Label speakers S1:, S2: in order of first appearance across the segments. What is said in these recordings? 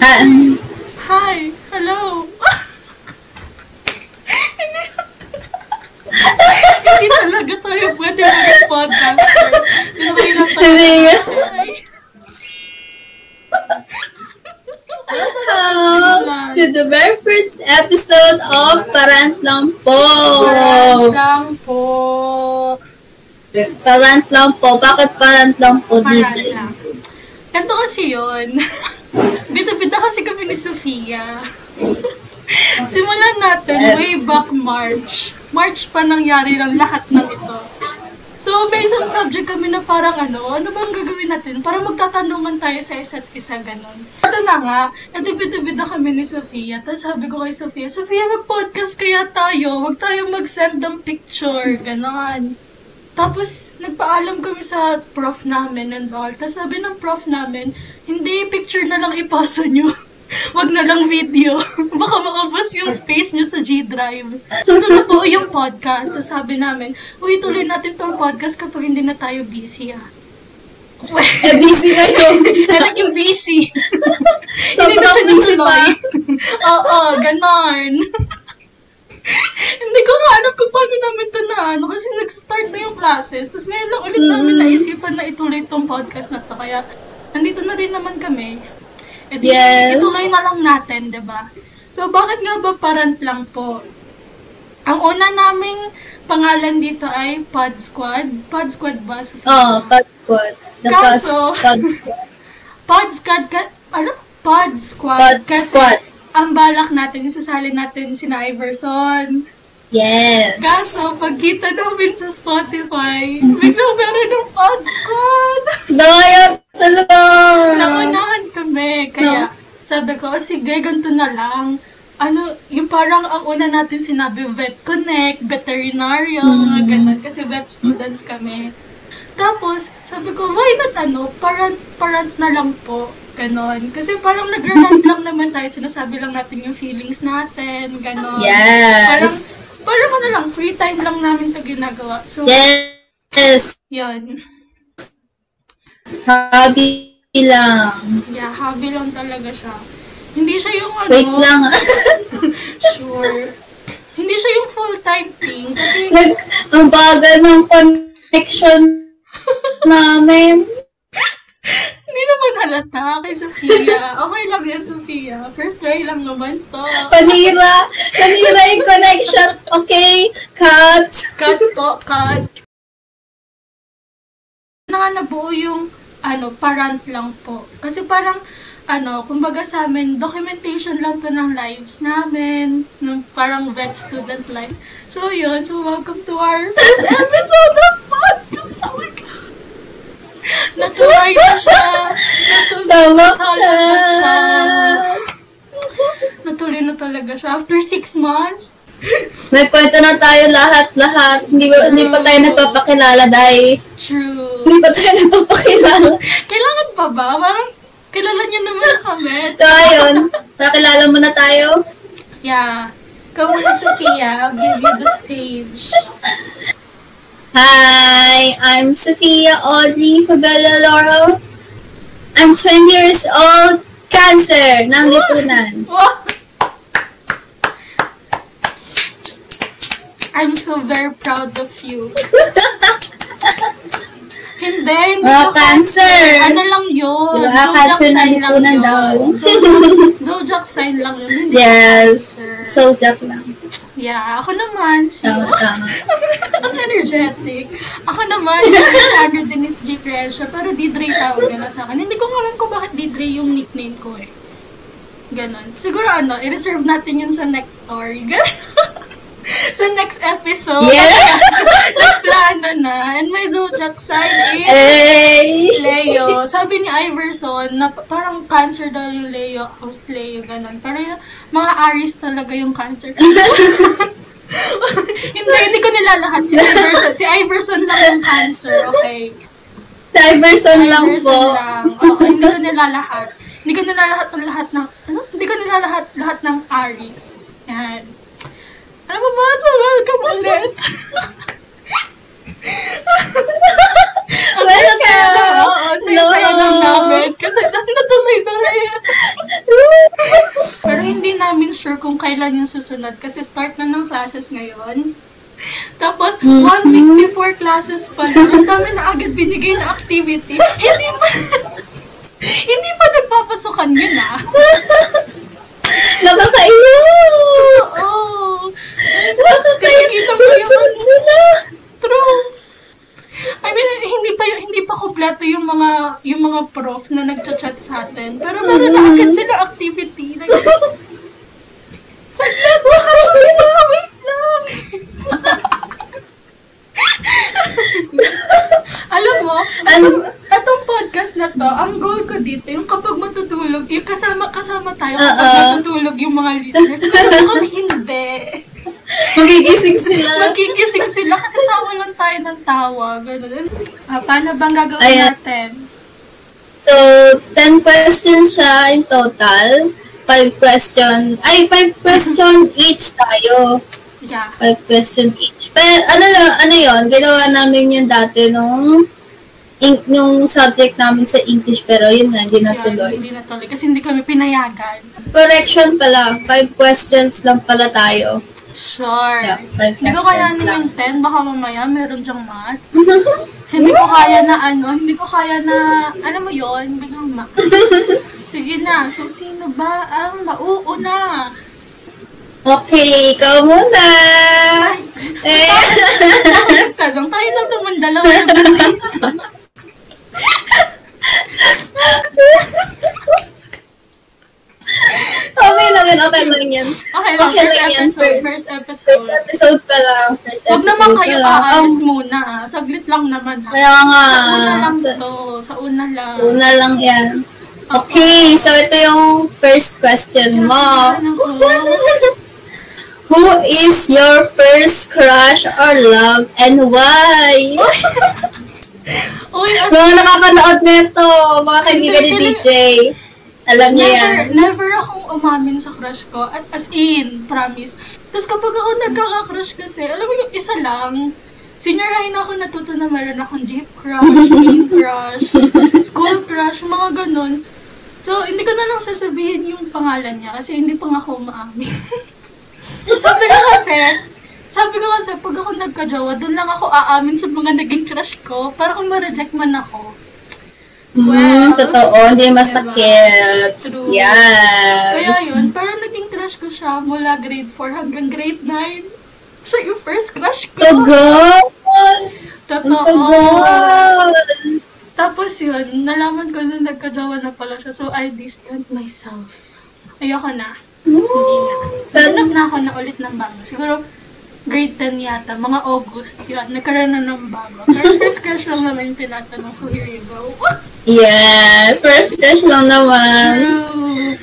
S1: Ah,
S2: Hi! Hello! Hindi talaga tayo pwede mag-podcaster. Hindi na tayo. Hi.
S1: Hello to the very first episode of Parant Lang Po.
S2: Parang lang po.
S1: Parant Lang Po. Bakit Parant Lang Po,
S2: Parang
S1: DJ?
S2: lang. Ganito kasi yun. Bida-bida kasi kami ni Sofia. Simulan natin
S1: Yes.
S2: way back March. March pa nangyari lang lahat ng ito. So, may isang subject kami na parang ano, ano bang gagawin natin? Para magtatanungan tayo sa isa't isa, ganon. Ito na nga, natibid-tibida kami ni Sofia. Tapos sabi ko kay Sofia, Sofia, mag-podcast kaya tayo. Huwag tayo mag-send ng picture, ganon. Tapos, nagpaalam kami sa prof namin and all. Tapos sabi ng prof namin, hindi, picture na lang ipasa nyo. Wag na lang video. Baka maubos yung space nyo sa G Drive. So, totoo yung podcast. So, sabi namin, uy, tuloy natin tong podcast kapag hindi na tayo busy, ah.
S1: Eh, busy kayo.
S2: Yung busy.
S1: Sobrang busy pa.
S2: Oo, ganon. Hindi ko nga alam kung paano namin ito na ano, kasi nag-start na yung classes. Tapos ngayon lang ulit namin
S1: Mm.
S2: naisipan na ituloy tong podcast na to. Kaya, nandito na rin naman kami. E di,
S1: Yes.
S2: ituloy na lang natin, 'di ba? So, bakit nga ba parent lang po? Ang una naming pangalan dito ay Pod Squad. Pod Squad ba? Sofia?
S1: Oh, Pod Squad. The
S2: Kaso-
S1: Pod Squad.
S2: Pod Squad, ka, ano? Pod Squad.
S1: Pod
S2: kasi
S1: Squad.
S2: Ang balak natin, isasali natin si Iverson.
S1: Yes.
S2: Kaso, pagkita namin sa Spotify, biglang meron ng Pod Squad.
S1: Daya talaga.
S2: Naunahan kami. Kaya, sabi ko, "Oh, sige, ganito na lang. Ano, yung parang ang una natin sinabi, Vet Connect, veterinaryo, mga ganun. Kasi vet students kami. Tapos, sabi ko, why not ano, parang, parang na lang po. Ganon. Kasi parang nag-rant lang naman tayo, sinasabi lang natin yung feelings natin, ganon. Parang,
S1: Yes.
S2: parang ano lang, free time lang namin to ginagawa. So,
S1: Yes.
S2: yun.
S1: Hobby lang.
S2: Yeah, hobby lang talaga siya. Hindi siya yung ano,
S1: Wait lang.
S2: sure. Hindi siya yung full-time thing kasi
S1: Nag, ang bagal ng connection namin.
S2: hindi naman halata kay Sophia. Okay lang yan, Sophia. First try lang naman to.
S1: Panira. Panira yung connection. Okay, cut.
S2: Cut po, cut. Na nabuo yung ano, parant lang po. Kasi parang, ano, kumbaga sa amin, documentation lang to ng lives namin, ng parang vet student life. So yun, so welcome to our first episode of podcast. Oh my God! Natuloy na siya.
S1: Sa wakas.
S2: Natuloy na talaga siya. After six months,
S1: Nagkwento na tayo lahat-lahat. Hindi, ba- hindi pa tayo nagpapakilala dahil
S2: true.
S1: hindi pa tayo nagpapakilala.
S2: Kailangan pa ba? Parang, kilala niyo naman kami.
S1: So, ayun. Nakilala mo na tayo.
S2: Yeah. Come on, Sophia. I'll give you the stage.
S1: Hi, I'm Sophia Audrey Fabella Loro. I'm 20 years old. Cancer ng lipunan.
S2: I'm so very proud of you. Hindi, hindi
S1: Mga
S2: ko
S1: cancer.
S2: Ano lang yun?
S1: Diba,
S2: Zodiac
S1: cancer ng
S2: sign lang
S1: lipunan
S2: yun.
S1: daw.
S2: Zodiac- Zodiac sign lang yun. Hindi
S1: Yes.
S2: cancer.
S1: So, joke lang.
S2: Yeah, ako naman, si...
S1: Tama, tama.
S2: Ang energetic. Ako naman, si Alexander Denise G. Crescia, pero Didre tawag nila sa akin. Hindi ko alam kung bakit Didre yung nickname ko eh. Ganon. Siguro ano, i-reserve natin yun sa next story. sa next episode.
S1: Yeah!
S2: Plano na. And my zodiac sign is
S1: Hey!
S2: Leo. Sabi ni Iverson na pa- parang cancer daw yung Leo, host Leo, ganun. Pero yung mga Aries talaga yung cancer. hindi, hindi ko nilalahat si Iverson. Si Iverson lang yung cancer, okay?
S1: Si Iverson lang
S2: Iverson
S1: po.
S2: lang. Oo, hindi ko nilalahat. Hindi ko nilalahat ng lahat ng, ano? Hindi ko nilalahat lahat ng Aries. Yan. Ano ba ba? So, welcome ulit. Ang saya-saya na, oo, saya-saya lang
S1: Hello.
S2: namin. Kasi natuloy na rin. sure kung kailan yung susunod kasi start na ng classes ngayon. Tapos, one week before classes pa lang, ang dami na agad binigay na activity. Hindi pa, hindi pa nagpapasukan yun ah.
S1: Nakakaiyak!
S2: Oo.
S1: Nakakaiyak!
S2: Nakikita mo
S1: Sunod-sunod
S2: yung-
S1: sila!
S2: True. I mean, hindi pa yung, hindi pa kompleto yung mga yung mga prof na nagchat-chat sa atin. Pero meron na agad sila activity. Like, saglit, baka sila, wait lang. Alam mo,
S1: Ano?
S2: Atong podcast na to, ang goal ko dito, yung kapag matutulog, yung kasama-kasama tayo
S1: Oo.
S2: kapag matutulog yung mga listeners. Pero kung hindi,
S1: Magigising sila.
S2: magigising sila kasi tawa lang tayo ng tawa. Ganun. Ah, paano bang gagawin
S1: Ayan.
S2: natin?
S1: So, 10 questions siya in total. 5 question, ay, 5 question each tayo.
S2: Yeah.
S1: 5 question each. Pero, ano lang, ano yon ginawa namin yun dati nung, in, nung subject namin sa English, pero yun nga, hindi
S2: Yan,
S1: natuloy.
S2: hindi na tuloy. Kasi hindi kami pinayagan.
S1: Correction pala, 5 questions lang pala tayo.
S2: Sure.
S1: Yeah, five
S2: hindi ko kaya
S1: lang.
S2: yung 10. Baka mamaya meron dyang math. hindi ko kaya na ano, hindi ko kaya na, alam mo yon biglang math. Sige na, so sino ba ang mauuna?
S1: Okay, ikaw muna! Eh,
S2: Tanong tayo lang naman dalawa na dito.
S1: Okay lang yan, okay lang yan.
S2: Okay lang,
S1: Okay
S2: first
S1: lang yan,
S2: episode,
S1: first-
S2: episode.
S1: First episode pa lang, first
S2: Huwag
S1: episode
S2: naman kayo aalis muna ah. Saglit lang naman ha.
S1: Kaya nga,
S2: Sa una lang
S1: sa,
S2: to. Sa una lang.
S1: una lang yan. Okay, so ito yung first question mo. Who is your first crush or love and why?
S2: Uy, as
S1: Mga nakapanood nito, mga kaibigan ni DJ. Alam niya yan.
S2: never, never akong umamin sa crush ko. At as in, promise. Tapos kapag ako nagkaka-crush kasi, alam mo yung isa lang, senior high na ako natuto na meron akong jeep crush, main crush, school crush, mga ganun. So, hindi ko na lang sasabihin yung pangalan niya kasi hindi pa nga ako umaamin. sabi ko kasi, sabi ko kasi, pag ako nagka-jowa, doon lang ako aamin sa mga naging crush ko para kung ma-reject man ako.
S1: Hmm, totoo, hindi masakit.
S2: True.
S1: Yes.
S2: Kaya yun, parang naging crush ko siya mula grade 4 hanggang grade 9. Siya yung first crush ko.
S1: Tagal!
S2: Totoo.
S1: tagal!
S2: Tapos yun, nalaman ko na nagkajawa na pala siya. So, I distant myself. Ayoko na. Hindi na. Hanap na ako na ulit ng bago. Siguro, grade 10 yata, mga August yun. Nagkaroon na ng bago. Pero first crush lang naman yung tinatanong. So, here you go.
S1: Yes, first crush lang naman.
S2: True.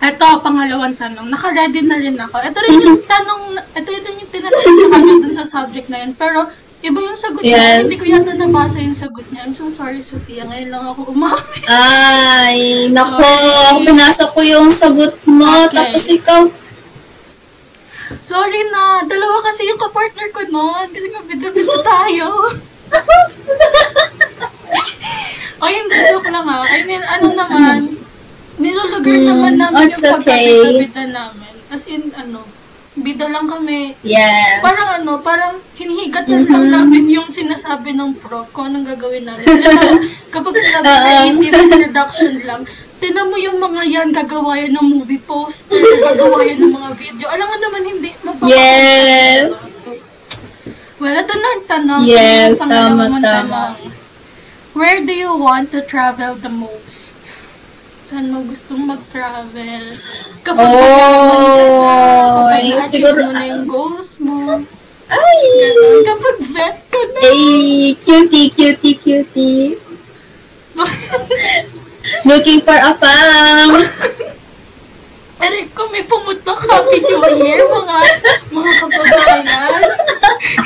S2: Ito, pangalawang tanong. Naka-ready na rin ako. Ito rin yung tanong, ito rin yung tinatanong sa kanya dun sa subject na yun. Pero, iba yung sagot niya.
S1: Yes.
S2: Hindi ko yata nabasa yung sagot niya. I'm so sorry, Sophia. Ngayon lang ako umamin.
S1: Ay, nako, pinasa ko yung sagot mo,
S2: Okay.
S1: tapos ikaw,
S2: Sorry na. Dalawa kasi yung kapartner ko noon. Kasi nga, bida-bida tayo. o, hindi joke lang ha. I mean, ano naman, nilulugar
S1: Hmm,
S2: naman namin yung
S1: okay.
S2: pagkabida-bida namin. As in, ano, bida lang kami.
S1: yes.
S2: Parang ano, parang hinihigatan lang namin yung sinasabi ng prof kung anong gagawin namin. Kapag sinabi
S1: Oo.
S2: creative introduction lang, tinan mo yung mga yan, gagawa yan ng movie poster, gagawa yan ng mga video. Alam mo naman, hindi mapapakita.
S1: Yes.
S2: Well, ito na ang tanong.
S1: Yes, tama, tama.
S2: tanong. Where do you want to travel the most? Saan mo gustong mag-travel? Kapag
S1: Oh,
S2: kapag
S1: ay, siguro-
S2: mo na yung goals mo.
S1: Ay,
S2: Ganun. Kapag vet ka na.
S1: ay, cutie, cutie, cutie. Looking for a fam.
S2: Eric, kung may pumutok, Happy New Year, mga, mga kababayan.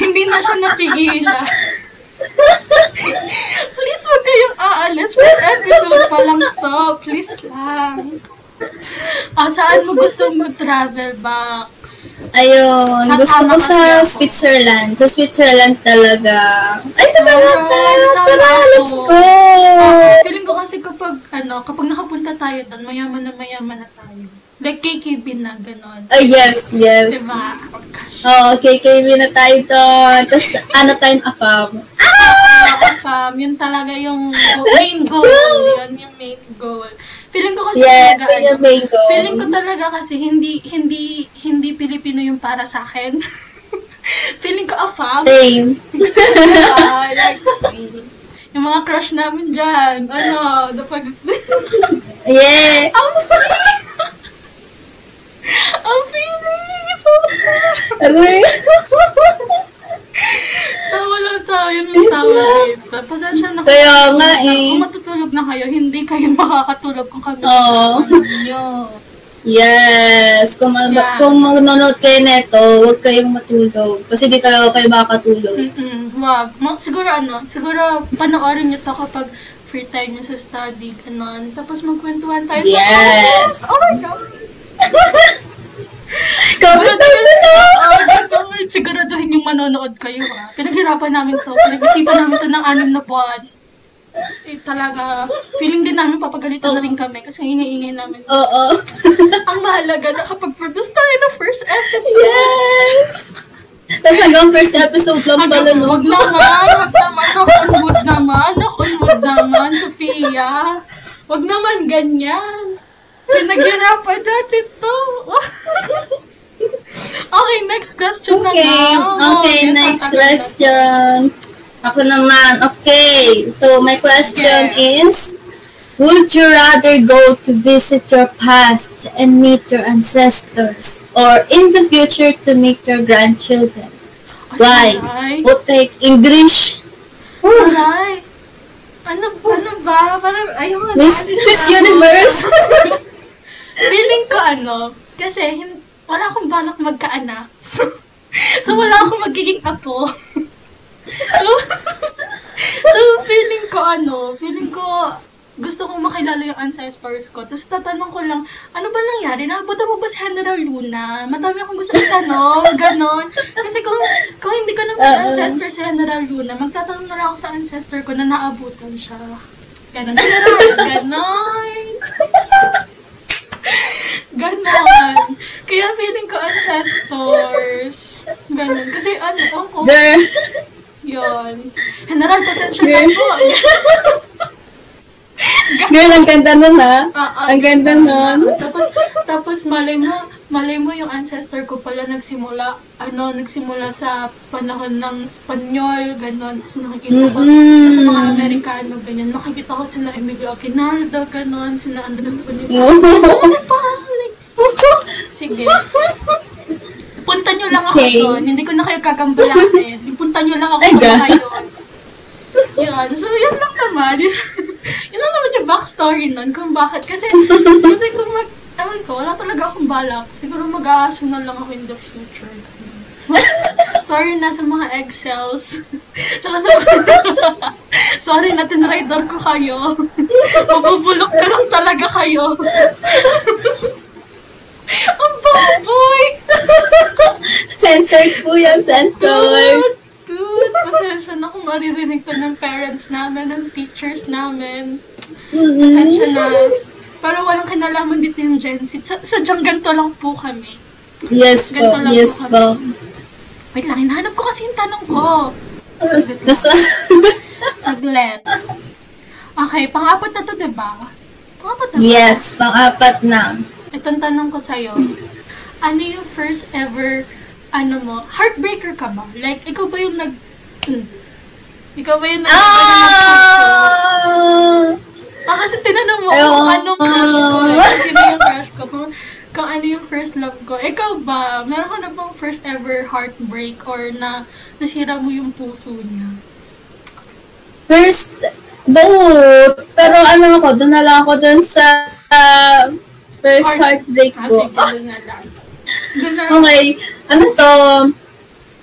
S2: Hindi na siya napigilan. Please, wag kayong aalis. First episode pa lang to. Please lang. Ah, saan mo gustong mag-travel, Box?
S1: Ayun,
S2: Sasama
S1: gusto ko sa
S2: ako.
S1: Switzerland. Sa Switzerland talaga. Ay, sa
S2: sama
S1: Tara, let's go!
S2: Ah, feeling ko kasi kapag, ano, kapag nakapunta tayo doon, mayaman na mayaman na tayo. Like KKB na, ganon.
S1: Oh, yes, yes.
S2: Diba? Oh, gosh.
S1: Oo, KKB na tayo doon. Tapos, ano tayong afam.
S2: Um, yun talaga yung main goal. Yun yung main goal. Feeling ko kasi
S1: Yeah,
S2: talaga, ano, feeling ko talaga kasi hindi, hindi, hindi Pilipino yung para sa akin. feeling ko afam.
S1: Same.
S2: Diba? like, yung mga crush namin dyan, ano, napag...
S1: Yeah.
S2: ang ang feeling! So,
S1: Aray.
S2: tawa lang tayo, yung tawa rito. Pasensya na
S1: Kaya nga eh.
S2: Kung matutulog na kayo, hindi kayo makakatulog kung kami
S1: Oo.
S2: nyo.
S1: Yes. Kung, ma-
S2: Yeah.
S1: kung manonood kayo neto, huwag kayong matulog. Kasi di kayo kayo makakatulog.
S2: Mm-mm, wag. Ma- siguro ano, siguro panoorin nyo to kapag free time nyo sa study, ganon. Tapos magkwentuhan tayo
S1: Yes.
S2: sa Oh my God! Oh, ganon. Siguraduhin yung manonood kayo, ha. Pinaghirapan namin to. Pinag-isipan namin to ng anim na buwan. Eh, talaga, feeling din namin papagalitan na rin kami kasi ingay-ingay namin.
S1: Oo.
S2: Ang mahalaga, nakapag-produce tayo ng first episode.
S1: yes! Tapos hanggang first episode lang pala, no?
S2: Wag naman, wag naman, knock on wood naman, knock on wood naman, Sophia. Wag naman ganyan. Pinaghirapan natin to. okay, next question
S1: Okay,
S2: na
S1: okay,
S2: Yes,
S1: next question. Ako naman. Okay, so my question is, would you rather go to visit your past and meet your ancestors, or in the future to meet your grandchildren?
S2: na.
S1: Why? We'll take English.
S2: aray. Ano, ano ba? Parang ayaw nga
S1: Miss, Miss. Universe.
S2: Feeling ko ano, kasi hin- wala akong balak magkaanak. So, so wala akong magiging apo. so, so, feeling ko ano, feeling ko gusto kong makilala yung ancestors ko. Tapos tatanong ko lang, ano ba nangyari? Naabutan mo ba si General Luna? Madami akong gusto itanong, ganon. Kasi kung, kung hindi ko naman
S1: Oo.
S2: ancestor si General Luna, magtatanong na lang ako sa ancestor ko na naabutan siya. Ganon. Ganon. Ganon. Ganon. Kaya feeling ko ancestors. Ganon. Kasi ano, ewan ko,
S1: Girl.
S2: yun. General, pasensya na po.
S1: Girl, ang ganda nun ha.
S2: Ah, ah,
S1: Ang ganda nun.
S2: Tapos, tapos malay mo, malay mo yung ancestor ko pala nagsimula, ano, nagsimula sa panahon ng Espanyol, ganon. Tapos nakikita ko,
S1: Mm-mm.
S2: sa mga Amerikano, ganyan. Nakikita ko sila Emilio Aguinaldo, ganon. Sila Andres Bonita.
S1: Oh.
S2: Ano pa? Like, sige. Punta nyo lang ako
S1: Okay.
S2: doon. Hindi ko na kayo gagambalatin. Punta nyo lang ako
S1: ga.
S2: kayo. Yun. So, yun lang naman. yun lang naman yung backstory nun. Kung bakit. Kasi, kasi kung mag, ewan ko, wala talaga akong balak. Siguro mag-aaso na lang ako in the future. Sorry na sa mga egg-cells. Tsaka sa Sorry na tinrider ko kayo. Mabubulok ka lang talaga kayo. Ang baboy!
S1: Censored po yan, censored.
S2: Dude, dude, pasensya na kung maririnig to ng parents namin, ng teachers namin. Pasensya na. Pero walang kinalaman dito yung Gen Z. Sa, sadyang ganito lang po kami.
S1: Yes po,
S2: Ganito lang
S1: yes
S2: po
S1: po.
S2: Wait lang, hinahanap ko kasi yung tanong ko.
S1: Nasa...
S2: Saglit. Okay, pang-apat na to, diba? Pang-apat na
S1: yes, pang-apat na.
S2: Itong tanong ko sa'yo, ano yung first ever, ano mo, heartbreaker ka ba? Like, ikaw ba yung nag, hmm, ikaw ba yung nag,
S1: Ah!
S2: First love ko. Ikaw ba, meron ka na bang first ever heartbreak or na nasira mo yung puso niya?
S1: First, both. Pero ano ako, doon na lang ako doon sa ah, first heartbreak
S2: Ah,
S1: ko.
S2: sige, doon na lang. Doon na lang.
S1: Okay, ano to,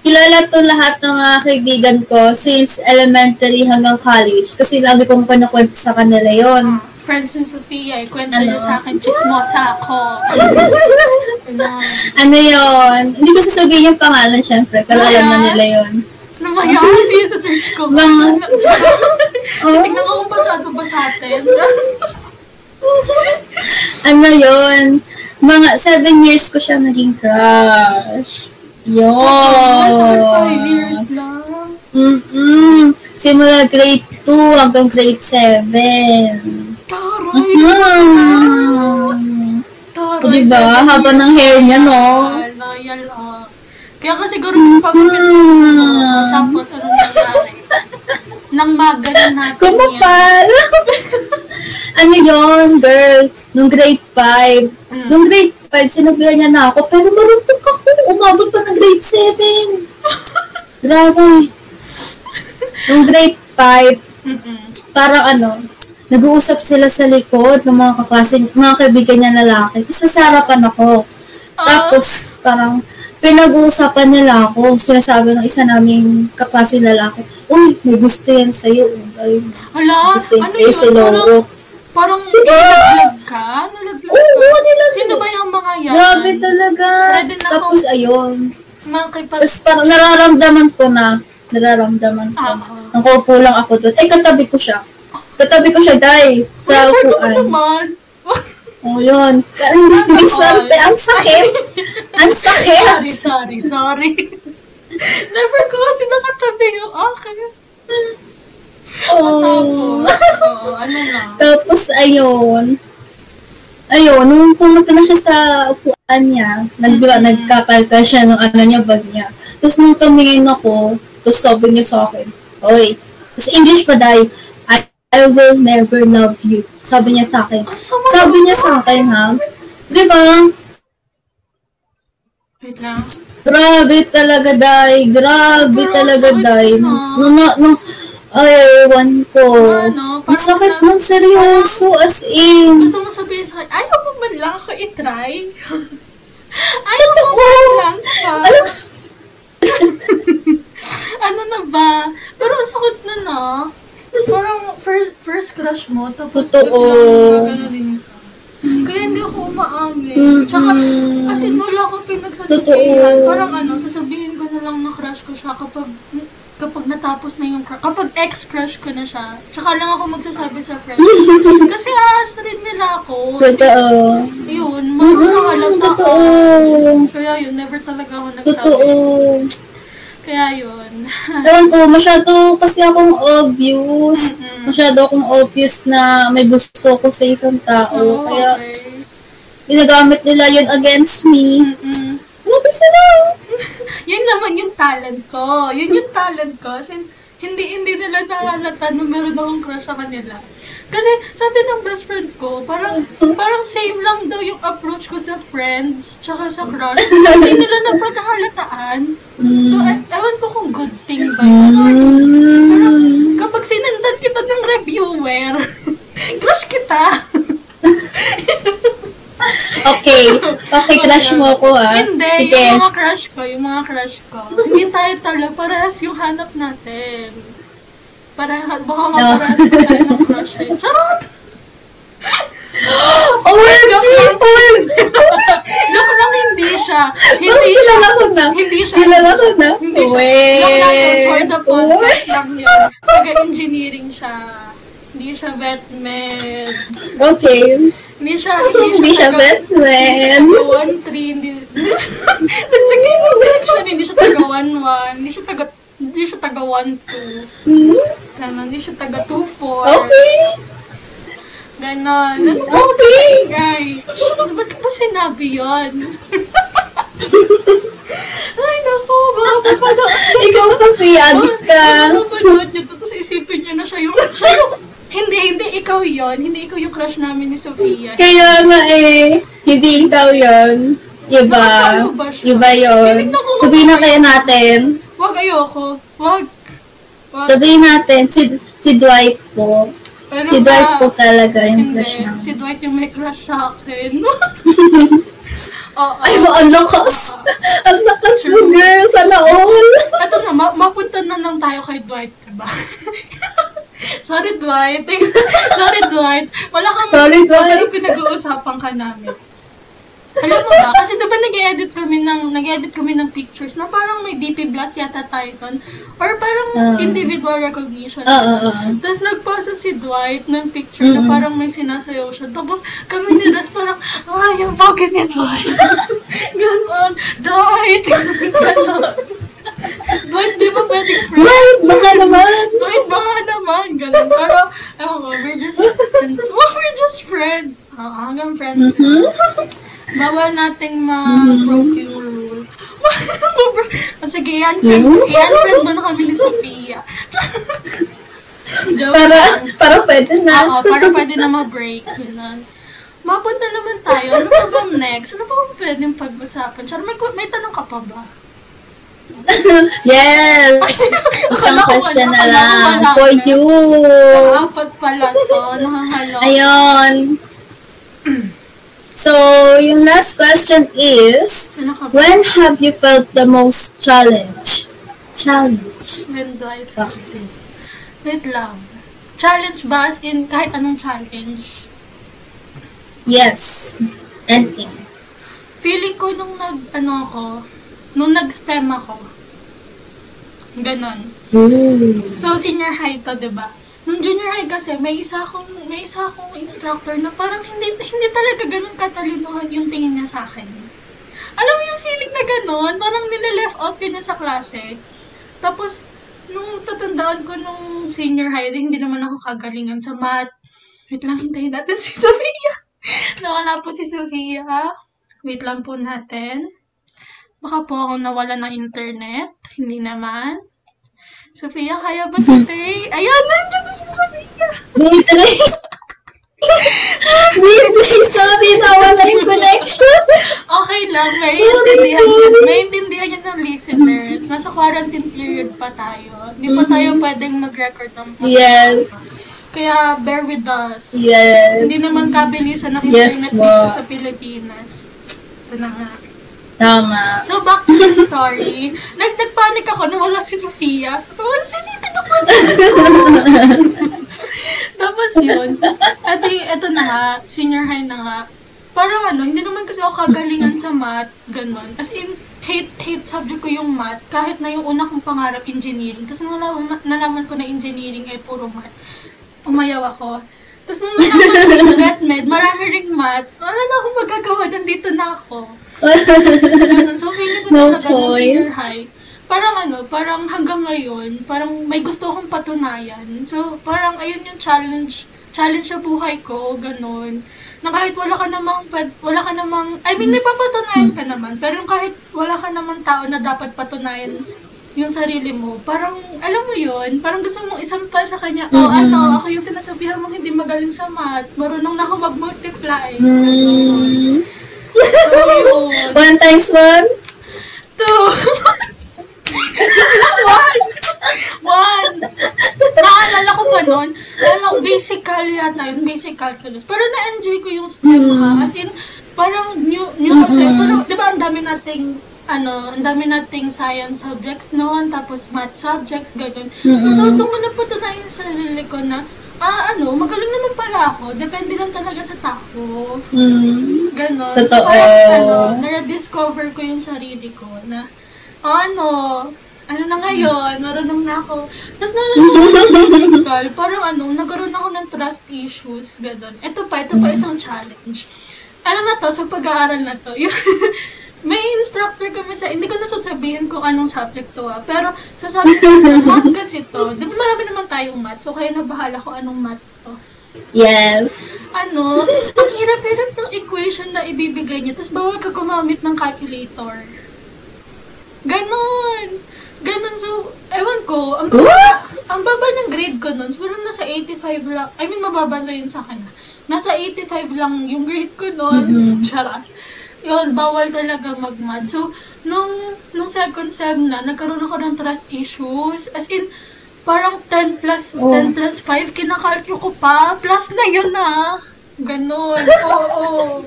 S1: kilala to lahat ng mga kaibigan ko since elementary hanggang college. Kasi lagi kong panakwento sa kanila yon.
S2: Friends ni Sophia, ikwento
S1: Ano?
S2: niya sa akin, chismosa ako. Ano?
S1: ano yon? Hindi ko sasabihin yung pangalan, syempre, pero alam na nila yon.
S2: Ano ba yan? Hindi yung sa search ko.
S1: Mga- Oh.
S2: Tingnan ko kung basado ba sa atin.
S1: ano yon? mga seven years ko siya naging crush.
S2: Nasa five
S1: Yun.
S2: years lang.
S1: Mm-mm. Simula grade 2 hanggang grade 7.
S2: Taray!
S1: Mm.
S2: Taray!
S1: O, diba? Haba ng hair niya, no?
S2: Loyal, Loyal, ah. Kaya ka siguro pagpapit
S1: Mm.
S2: tapos ano nangyari? Nang magaling natin yan.
S1: Kumapal! ano yon girl? Nung grade 5.
S2: Mm.
S1: Nung grade 5, sinabihan niya na ako, pero marupok ako. Umabot pa ng grade 7. Grabe. Nung grade 5,
S2: Mm-mm.
S1: parang ano, nag-uusap sila sa likod ng mga kaklase, mga kaibigan niya lalaki. Tapos nasa harapan ako. Tapos, parang, pinag-uusapan nila ako. Sinasabi ng isa naming kaklase lalaki, Uy, may gusto yan sa'yo. Ay,
S2: Hala,
S1: gusto yan
S2: ano
S1: sa'yo
S2: yun?
S1: si
S2: Parang, parang nalaglag ka? Nalaglag
S1: Oo,
S2: ka?
S1: nilaglag.
S2: Sino ba yung mga yan?
S1: Grabe talaga. Tapos,
S2: ako.
S1: ayun.
S2: Mga kipag...
S1: Tapos parang nararamdaman ko na, nararamdaman ko.
S2: Ah,
S1: Ang kaupo lang ako doon. Eh, katabi ko siya. Katabi ko siya, dahil sa
S2: Uy,
S1: upuan.
S2: naman.
S1: Oh, yun. Pero hindi, hindi swerte. Ang sakit. Ang sakit.
S2: sorry, sorry, sorry. Never ko kasi nakatabi yung akin.
S1: Oh.
S2: Tapos, oo, ano na.
S1: Tapos, ayun. Ayun, nung pumunta na siya sa upuan niya, nag, ba, nagkakalka siya ng ano niya, bag niya. Tapos nung tumingin ako, tapos sabi niya sa akin, Oy, tapos English pa dahil, I, will never love you. Sabi niya sa akin.
S2: Ang
S1: Sabi niya sa akin, ha? Di ba?
S2: Wait lang.
S1: Grabe talaga, Day. Grabe
S2: Pero
S1: talaga, Day. Nung, nung, nung, ay, ewan ko.
S2: Ano,
S1: Ang
S2: parang
S1: sakit
S2: na-
S1: ng seryoso, as in.
S2: Gusto mo sabihin sa akin, ayaw mo man lang ako itry? ayaw mo
S1: Totoo.
S2: man lang?
S1: Alam,
S2: ano na ba? Pero ang sakit na na. Parang first, first crush mo, tapos
S1: Totoo.
S2: ka. Kaya hindi ako umaamin.
S1: Mm-mm.
S2: Tsaka, kasi wala akong pinagsasabihan.
S1: Totoo.
S2: Parang ano, sasabihin ko na lang na crush ko siya kapag kapag natapos na yung crush. Kapag ex-crush ko na siya. Tsaka lang ako magsasabi sa friends. kasi aas na rin nila ako.
S1: Totoo.
S2: Yun, mga
S1: totoo.
S2: Kaya yun, never talaga ako nagsabi.
S1: Totoo.
S2: Kaya yun.
S1: Ewan ko, masyado kasi akong obvious.
S2: Mm-mm.
S1: Masyado akong obvious na may gusto ko sa isang tao.
S2: Oo,
S1: Kaya,
S2: okay.
S1: ginagamit nila yun against me.
S2: Mm-mm.
S1: Grabe sila.
S2: Yun naman yung talent ko. Yun yung talent ko. Kasi hindi hindi nila nahalata na meron akong crush sa kanila. Kasi sabi ng best friend ko, parang parang same lang daw yung approach ko sa friends tsaka sa crush. hindi nila napagkahalataan. So,
S1: Mm.
S2: e- ewan ko kung good thing ba yun. Parang kapag sinundan kita ng reviewer, crush kita.
S1: Okay. Okay, crush mo ako ah.
S2: Hindi,
S1: Sige.
S2: yung mga crush ko, yung mga crush ko. Hindi tayo talo, parehas yung hanap natin. Para baka tayo ng crush eh. Charot!
S1: OMG! OMG!
S2: Joke lang, hindi siya.
S1: Parang
S2: Hindi siya.
S1: kilala ko na.
S2: Hindi siya.
S1: Kilala ko na.
S2: Hindi siya.
S1: Wait.
S2: Joke lang yun, for the podcast lang yun. Taga-engineering siya. Hindi siya vet med.
S1: Okay.
S2: Hindi siya, hindi siya,
S1: Hindi siya
S2: taga-. Taga 1-3, hindi, nagtagay yung section, hindi siya taga 1-1, hindi siya taga, hindi siya taga 1-2,
S1: Hmm?
S2: ganon, hindi siya taga 2-4,
S1: Okay.
S2: ganon, ano ba,
S1: Okay.
S2: guys, ba't ko ba sinabi yun? Ay, naku, baka papanood niya.
S1: Ikaw kasi, adik ka.
S2: Baka papanood niya to, tapos isipin niya na siya yung, siya yung, hindi, hindi ikaw yon hindi ikaw yung crush namin ni Sofia.
S1: Kaya nga eh, hindi ikaw yon Iba. Iba
S2: nga
S1: Sabihin na kaya natin.
S2: Wag ayoko. Wag. Wag.
S1: Sabihin natin, si, si Dwight po.
S2: Pero
S1: Si
S2: ba-
S1: Dwight po talaga yung
S2: Hindi.
S1: crush na.
S2: Si Dwight yung may crush sa akin. Oo.
S1: Ay, ang lakas. Ang lakas mo, girl. Sana all.
S2: Ito na, ma- mapunta na lang tayo kay Dwight, diba? Sorry, Dwight. Sorry, Dwight. Wala kang
S1: Sorry, Dwight.
S2: Pinag-uusapan ka namin. Alam mo ba? Kasi diba nag-edit kami ng, nag-edit kami ng pictures na parang may DP Blast yata tayo nun. Or parang
S1: Ah.
S2: individual recognition.
S1: Oo, oo, oo.
S2: Tapos nagpasa si Dwight ng picture na parang may sinasayaw siya. Tapos kami ni Ras parang, ay, yung pocket ni Dwight. Ganon. Dwight! Ganon. Dwight, di ba pwedeng friends?
S1: Right, baka naman.
S2: Dwight, baka naman. Ganon. Pero, ewan ko, we're just friends. Well, we're just friends. Ah, hanggang friends.
S1: Hmm?
S2: Bawal nating ma-broke yung rule. o sige, yan friend,
S1: Hmm?
S2: yan friend mo na kami ni Sophia. Joke
S1: Para,
S2: lang.
S1: para pwede na.
S2: Oo, para pwede na ma-break. Ganun. Mapunta naman tayo. Ano pa bang next? Ano pa bang pwedeng pag-usapan? Char, may, may tanong ka pa ba?
S1: yes. Isang question na lang for you.
S2: Apat pala to. Nakakalo.
S1: Ayun. So, yung last question is,
S2: Ano
S1: when have you felt the most challenge? Challenge.
S2: When do I feel it? Wait lang. Challenge ba? As in, kahit anong challenge?
S1: Yes. Anything.
S2: Feeling ko nung nag, ano ako, nung nag-STEM ako, ganon.
S1: Ooh.
S2: So, senior high to, di ba? Nung junior high kasi, may isa akong, may isa akong instructor na parang hindi, hindi talaga ganun katalinuhan yung tingin niya sa akin. Alam mo yung feeling na ganun? Parang nila-left out ka niya sa klase. Tapos, nung tatandaan ko nung senior high, hindi naman ako kagalingan sa math. Wait lang, hintayin natin si Sofia. Nawala po si Sofia. Wait lang po natin. Baka po ako nawala ng internet. Hindi naman. Sofia, kaya ba today? Ayan, nandiyan na si Sofia!
S1: Hindi. Hindi. Sorry, nawala yung connection.
S2: Okay lang, may intindihan yan. May intindihan yan ng listeners. Nasa quarantine period pa tayo. Hindi pa tayo pwedeng mag-record ng podcast.
S1: Yes.
S2: Kaya bear with us.
S1: Yes.
S2: Hindi naman kabilisan ng
S1: Yes,
S2: internet dito sa Pilipinas. Ito na nga.
S1: Tama.
S2: So, back to the story. Nag nagpanic ako na wala si Sofia. So, wala si Nipit ako. Tapos yun. At ito na nga, senior high na nga. Parang ano, hindi naman kasi ako kagalingan sa math, ganun. As in, hate, hate subject ko yung math, kahit na yung una kong pangarap, engineering. Tapos nung nalaman, nalaman ko na engineering ay puro math, umayaw ako. Tapos nung nalaman ko yung GetMed, marami ring math, wala na akong magagawa, nandito na ako. So, feeling ko
S1: No
S2: talaga nung senior
S1: choice.
S2: high, parang ano, parang hanggang ngayon, parang may gusto akong patunayan. So, parang ayun yung challenge, challenge sa buhay ko, ganun. Na kahit wala ka namang, wala ka namang, I mean, may papatunayan ka naman, pero kahit wala ka namang tao na dapat patunayan yung sarili mo, parang, alam mo yun, parang gusto mong isampal sa kanya, oh, ano, ako yung sinasabihan mong hindi magaling sa math, marunong na ako mag-multiply.
S1: Mm. One times one?
S2: Two. One. One. Naalala ko pa nun, naalala ko, basic cal yata yun, basic calculus. Pero na-enjoy ko yung STEM ha. As in, parang new, new kasi, pero, di ba, ang dami nating, ano, ang dami nating science subjects noon, tapos math subjects, gano'n. So, so, doon ko napatunayan sa sarili ko na, ah, ano, magaling naman pala ako. Depende lang talaga sa tao.
S1: Mm.
S2: Ganon.
S1: Totoo.
S2: So, parang, ano, na-discover ko yung sarili ko na, oh, ano, ano na ngayon, marunong na ako. Tapos nalala ko sa physical, parang ano, nagkaroon ako ng trust issues, gano'n. Ito pa, ito pa isang challenge. Ano na to, sa pag-aaral na to, yung, may instructor kami sa, hindi ko nasasabihin kung anong subject to ah, pero sasabi ko, math kasi to. Di ba marami naman tayong math, so kayo na bahala kung anong math to
S1: Yes.
S2: ano, ang hirap-hirap ng equation na ibibigay niya, tapos bawal ka gumamit ng calculator. Ganon! Ganon, so, ewan ko, ang baba, ang baba ng grade ko nun, siguro nasa 85 lang, I mean, mababa na yun sa kanya. Nasa 85 lang yung grade ko nun. Charot. Yun, bawal talaga mag-math. So, nung, nung second sem na, nagkaroon ako ng trust issues. As in, parang 10 plus,
S1: Oh.
S2: 10 plus 5, kinakalkyo ko pa. Plus na yun na. Ganon. Oo.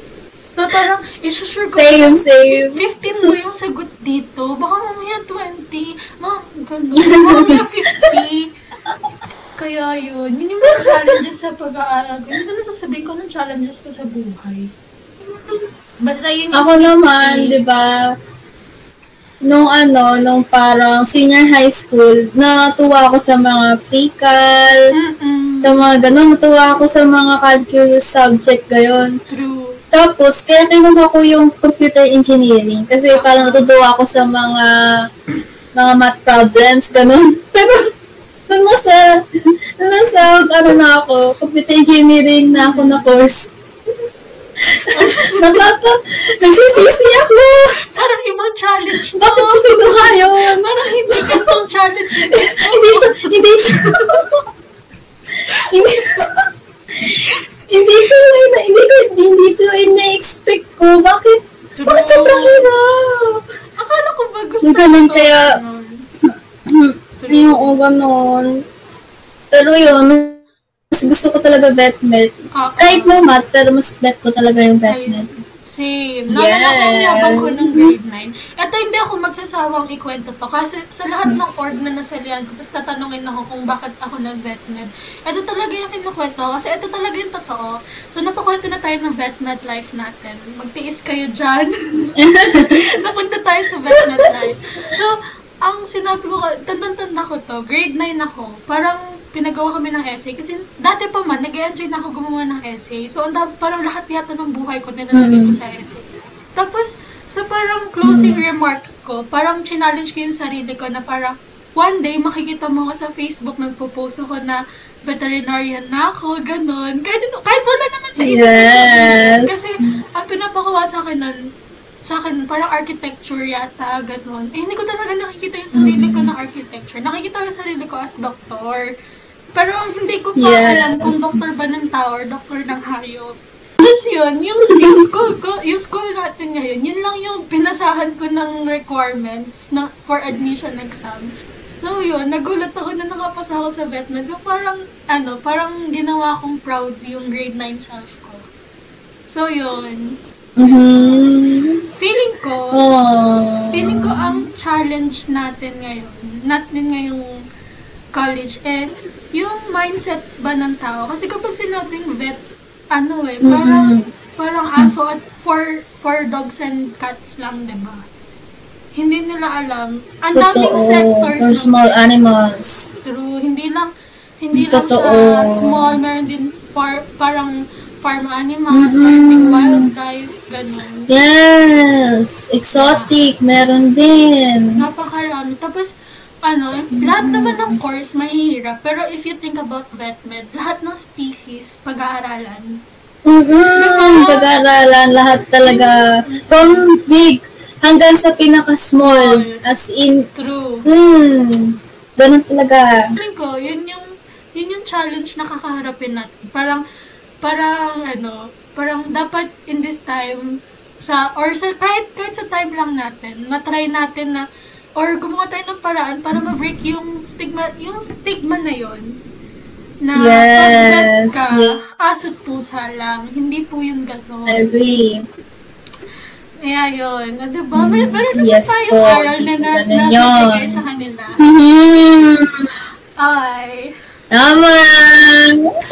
S2: So, parang, isusure ko
S1: Same, same.
S2: 15 mo yung sagot dito. Baka mamaya 20. Ma, ganun. Baka mamaya 50. Kaya yun. Yun yung mga challenges sa pag-aaral ko. Hindi na sasabihin ko ng challenges ko sa buhay. Basta yun yung
S1: Ako naman, di ba, nung ano, nung parang senior high school, natuwa ako sa mga pre-cal,
S2: Mm-mm.
S1: sa mga ganun, natuwa ako sa mga calculus subject gayon.
S2: True.
S1: Tapos, kaya kinuha ko yung computer engineering kasi parang natutuwa ako sa mga mga math problems, ganun. Pero, nung nasa, nung nasa, ano na ako, computer engineering na ako na course. Nakaka, nagsisisi ako.
S2: Parang ibang challenge.
S1: Bakit ko kinuha yun?
S2: Parang hindi ganitong challenge.
S1: hindi to, hindi to, hindi, hindi ko, na- hindi ko, hindi to ina-expect ko. Bakit, bakit sobrang hirap?
S2: Akala ko ba gusto
S1: Ganun
S2: ko
S1: kaya-
S2: ganun. True.
S1: Ayun, o ganon. Pero yun, mas gusto ko talaga vetmed.
S2: Ah,
S1: Kahit mo math, pero mas bet ko talaga yung vetmed.
S2: Same. Naalala ko ang
S1: Yes.
S2: yabang ko ng grade 9. Ito hindi ako magsasawang ikwento to kasi sa lahat ng org na nasalihan ko, tapos tatanungin ako kung bakit ako nag-vetmed. Ito talaga yung kinukwento kasi ito talaga yung totoo. So napakwento na tayo ng vetmed life natin. Magtiis kayo dyan. Napunta tayo sa vetmed life. So, ang sinabi ko, tandang-tanda ko to, grade 9 ako, parang pinagawa kami ng essay. Kasi dati pa man, nag-enjoy na ako gumawa ng essay. So, ang parang lahat yata ng buhay ko nilalagay ko sa essay. Tapos, sa parang closing remarks ko, parang challenge ko yung sarili ko na parang, one day, makikita mo ko sa Facebook, nagpo-post ako na veterinarian na ako, ganun. Kahit, kahit wala naman sa isip ko.
S1: Yes.
S2: Kasi, ang pinapakuha sa akin nun, sa akin, parang architecture yata, ganun. Eh, hindi ko talaga nakikita yung sarili ko na architecture. Nakikita ko yung sarili ko as doktor. Pero hindi ko pa
S1: Yes.
S2: alam kung doktor ba ng tao or doktor ng hayop. Tapos yun, yung, yung school ko, yung school natin ngayon, yun lang yung pinasahan ko ng requirements na, for admission exam. So yun, nagulat ako na nakapasa ako sa vetmed. So parang, ano, parang ginawa kong proud yung grade 9 self ko. So yun,
S1: Mm-hmm.
S2: feeling ko,
S1: Oh.
S2: feeling ko ang challenge natin ngayon, natin ngayong college, eh, yung mindset ba ng tao? Kasi kapag sinabing vet, ano eh, parang, parang aso at for, for dogs and cats lang, di ba? Hindi nila alam. Ang daming sectors
S1: For
S2: ng
S1: small animals.
S2: True, hindi lang hindi lang
S1: Totoo.
S2: siya small, meron din par, parang farm animals, din wildlife, ganun.
S1: Yes. Exotic. Meron din.
S2: Napakarami. Tapos, ano, lahat naman ng course mahihirap. Pero if you think about vetmed, lahat ng species pag-aaralan.
S1: Mm-mm. Pag-aaralan. Lahat talaga. From big hanggang sa pinaka-small. As in,
S2: True.
S1: hmm. Ganun talaga.
S2: Tingin ko, yun yung, yun yung challenge na kakaharapin natin. Parang, parang, ano, parang dapat in this time, sa, or sa, kahit, kahit sa time lang natin, matry natin na, or gumawa tayo ng paraan para ma-break yung stigma, yung stigma na yon na
S1: Yes,
S2: ka,
S1: yes.
S2: aso't pusa lang. Hindi po yung gano'n.
S1: I agree.
S2: Kaya yun. Na, diba? May, meron naman
S1: Yes
S2: tayong
S1: po,
S2: aral na na,
S1: ganun
S2: na bibigay sa kanila.
S1: Mm-hmm.
S2: Ay.
S1: Tama.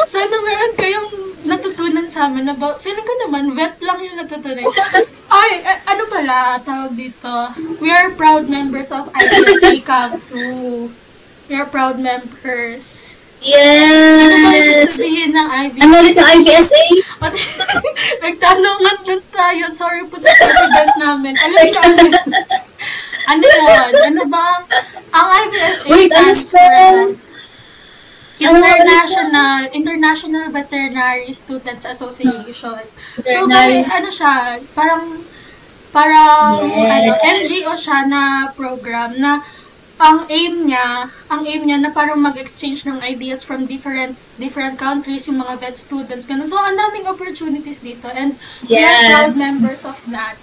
S2: Sana meron kayong natutunan sa amin about, feeling ko naman, vet lang yung natutunan. Ay, eh, ano pala, tawag dito, we are proud members of IBSA Kamsu. We are proud members. Ano ba
S1: Yes.
S2: sabihin ng IBSA?
S1: Ano ulit yung IBSA?
S2: Nagtanungan lang tayo. Sorry po sa president namin. Alam niyo, ano, ano yun? Ano ba ang, IBSA
S1: Wait, ano spell?
S2: for
S1: Ano nga ulit
S2: International International Veterinary Students Association. So, kami, ano siya, parang parang
S1: Yes.
S2: ano, NGO siya na program na ang aim niya, ang aim niya na parang mag-exchange ng ideas from different different countries, yung mga vet students, ganun. So, ang daming opportunities dito and we are
S1: Yes.
S2: proud members of that.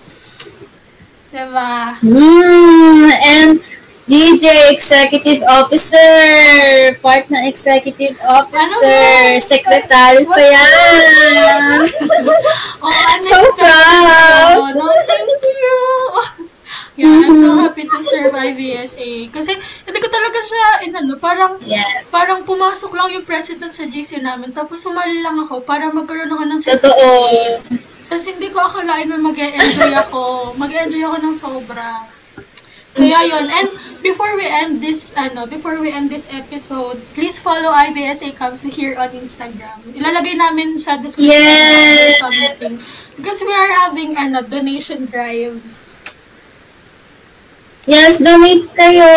S2: Diba?
S1: Mm, and DJ, Executive Officer, Partner Executive Officer,
S2: Ano?
S1: Secretary pa yan.
S2: Oh,
S1: So proud.
S2: No, thank you. Yeah, I'm so happy to serve IVSA. Kasi hindi ko talaga siya, inano, parang
S1: Yes.
S2: parang pumasok lang yung president sa GC namin, tapos sumali lang ako para magkaroon ako ng
S1: Totoo.
S2: Tapos hindi ko akalain na mag-enjoy ako. Mag-enjoy ako ng sobra. Kaya yun. And before we end this, ano, before we end this episode, please follow IBSA Camps here on Instagram. Ilalagay namin sa description
S1: Yes!
S2: something. Because we are having ano, donation drive.
S1: Yes, donate kayo.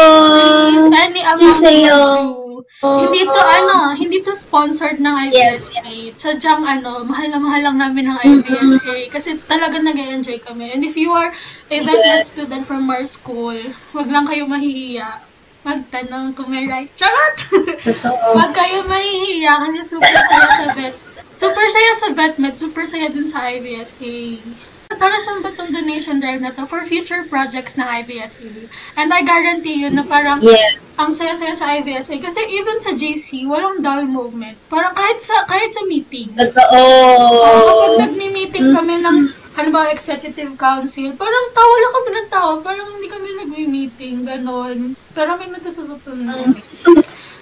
S2: Please, any amount
S1: Chisayo.
S2: Hindi to ano, hindi to sponsored ng
S1: Yes,
S2: IBSA. Sadyang ano, mahal na mahal lang namin ng IBSA kasi talaga nag enjoy kami. And if you are a VetMed student from our school, wag lang kayo mahihiya. Magtanong kung may right. Charot! Wag kayo mahihiya kasi super saya sa vet. Super saya sa VetMed, super saya din sa IBSA. Para saan ba donation drive na to? For future projects ng IBSA. And I guarantee you na parang
S1: Yeah.
S2: Ang saya-saya sa IBSA. Kasi even sa JC, walang dull moment. Parang kahit sa kahit sa meeting.
S1: Totoo.
S2: Kapag nagmi-meeting kami ng halimbawa executive council, parang tawa lang kami ng tawa. Parang hindi kami nagmi-meeting, ganon. Pero may natututunan.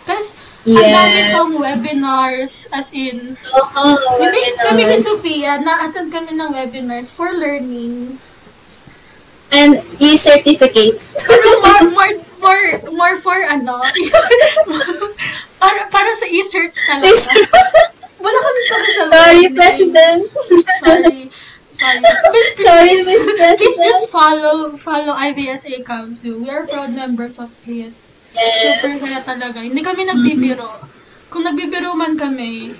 S2: Tapos, ang dami
S1: Yes.
S2: pang webinars, as in,
S1: Oo.
S2: hindi kami ni
S1: webinars.
S2: Sophia, na-attend kami ng webinars for learning.
S1: And e-certificate.
S2: Pero more, more, more, more for ano, para, para sa e-search talaga. Wala kami para sa
S1: Sorry,
S2: learning.
S1: President.
S2: Sorry. Sorry. Please,
S1: Sorry, Miss
S2: Please
S1: President.
S2: just follow follow IBSA Council. We are proud members of it. Super
S1: Yes.
S2: saya talaga. Hindi kami nagbibiro. Kung nagbibiro man kami,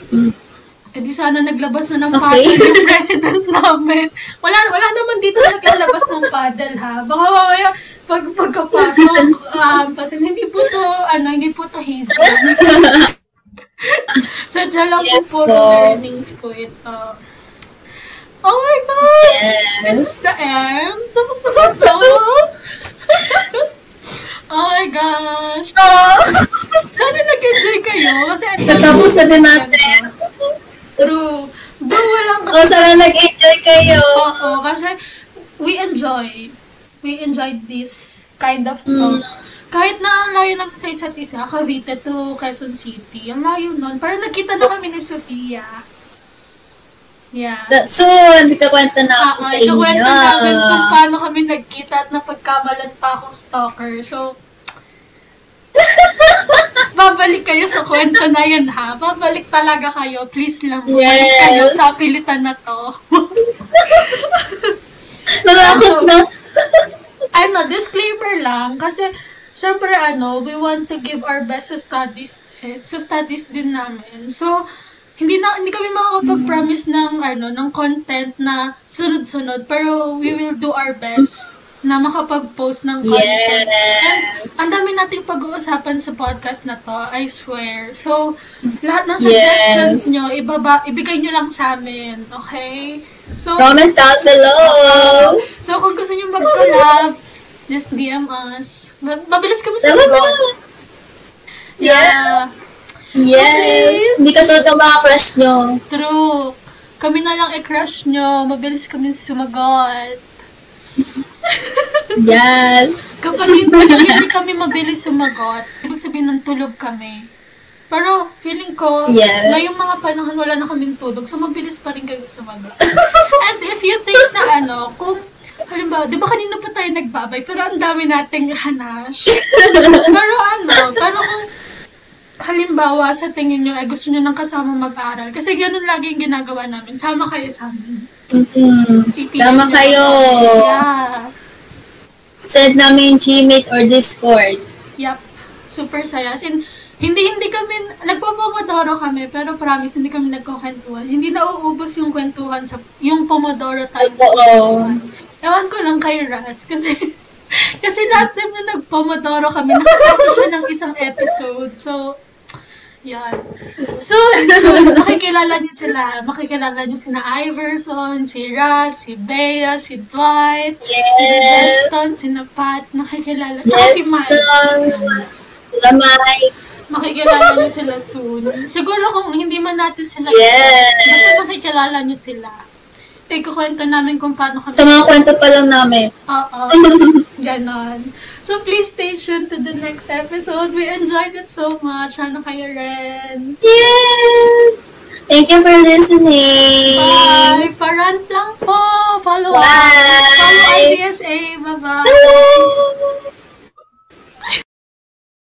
S2: edi sana naglabas na ng
S1: Okay.
S2: paddle yung president namin. Wala wala naman dito naglalabas ng paddle ha. Baka mamaya pag pagkapasok, um, kasi hindi po to, ano, hindi po to hazy. Sadya lang
S1: Yes
S2: po, puro
S1: po.
S2: learnings po ito. Oh my God! This
S1: Yes.
S2: is the end? Tapos na ba ito? oh my gosh!
S1: Oh.
S2: Sana nag-enjoy kayo kasi
S1: Tatapos na natin.
S2: True. Though walang
S1: Oh, sana nag-enjoy kayo.
S2: Oo, kasi we enjoy. We enjoyed this kind of talk. Kahit na ang layo naman sa isa't isa, Cavite to Quezon City, ang layo nun. Parang nagkita na kami ni Sofia. Yeah.
S1: Da- Soon, ikakwento na ako sa
S2: ay,
S1: inyo.
S2: kwento namin kung paano kami nagkita at napagkamalan pa akong stalker. So, babalik kayo sa kwento na yun ha. Babalik talaga kayo. Please lang, babalik
S1: Yes.
S2: kayo sa pilitan na to.
S1: Narakot na.
S2: ano, disclaimer lang, kasi, syempre, ano, we want to give our best sa studies, eh, sa studies din namin. So, hindi na hindi kami makakapag-promise ng ano ng content na sunod-sunod pero we will do our best na makapag-post ng content.
S1: Yes.
S2: And ang dami nating pag-uusapan sa podcast na to, I swear. So, lahat ng
S1: Yes.
S2: suggestions nyo, ibaba, ibigay nyo lang sa amin, okay? So,
S1: Comment down below.
S2: So, kung gusto nyo mag-collab, just DM us. Ma- Mabilis kami sa
S1: na.
S2: sagot. Yeah.
S1: Yes. Hindi ka totoo mga crush nyo.
S2: True. Kami na lang i-crush nyo. Mabilis kami sumagot.
S1: Yes.
S2: Kapag hindi, hindi kami mabilis sumagot, ibig sabihin ng tulog kami. Pero feeling ko,
S1: Yes.
S2: ngayong mga panahon wala na kaming tulog, so mabilis pa rin kayo sumagot. And if you think na ano, kung halimbawa, di ba kanina pa tayo nagbabay, pero ang dami nating hanash. pero ano, pero kung halimbawa sa tingin nyo ay gusto nyo ng kasama mag-aral, kasi ganun lagi yung ginagawa namin, sama kayo sa amin.
S1: Mhm.
S2: Pipiliin
S1: Sama
S2: nyo
S1: kayo.
S2: kami.
S1: Send namin Gmeet or Discord.
S2: Yup. Super saya. As in, hindi, hindi kami, nagpapomodoro kami, pero promise, hindi kami nagkukwentuhan. Hindi nauubos yung kwentuhan sa, yung pomodoro time sa kwentuhan. Ewan ko lang kay Ras, kasi, kasi last time na nagpomodoro kami, nakasama siya ng isang episode. So, yan. So, so makikilala niyo sila. Makikilala niyo sina Iverson, si Ras, si Bea, si Dwight, si
S1: Yes.
S2: Deston, si Pat, makikilala. Tsaka
S1: Yes.
S2: si Mike.
S1: Sila Mike.
S2: Makikilala niyo sila soon. Siguro kung hindi man natin sila
S1: Yes.
S2: basta makikilala niyo sila. Ikukwento namin kung paano kami.
S1: Sa mga kwento pa lang namin.
S2: Oo. Ganon. So please stay tuned to the next episode. We enjoyed it so much. Ano kayo rin?
S1: Yes! Thank you for listening.
S2: Bye! Parant lang po! Follow
S1: Bye!
S2: Follow IDSA. Bye-bye!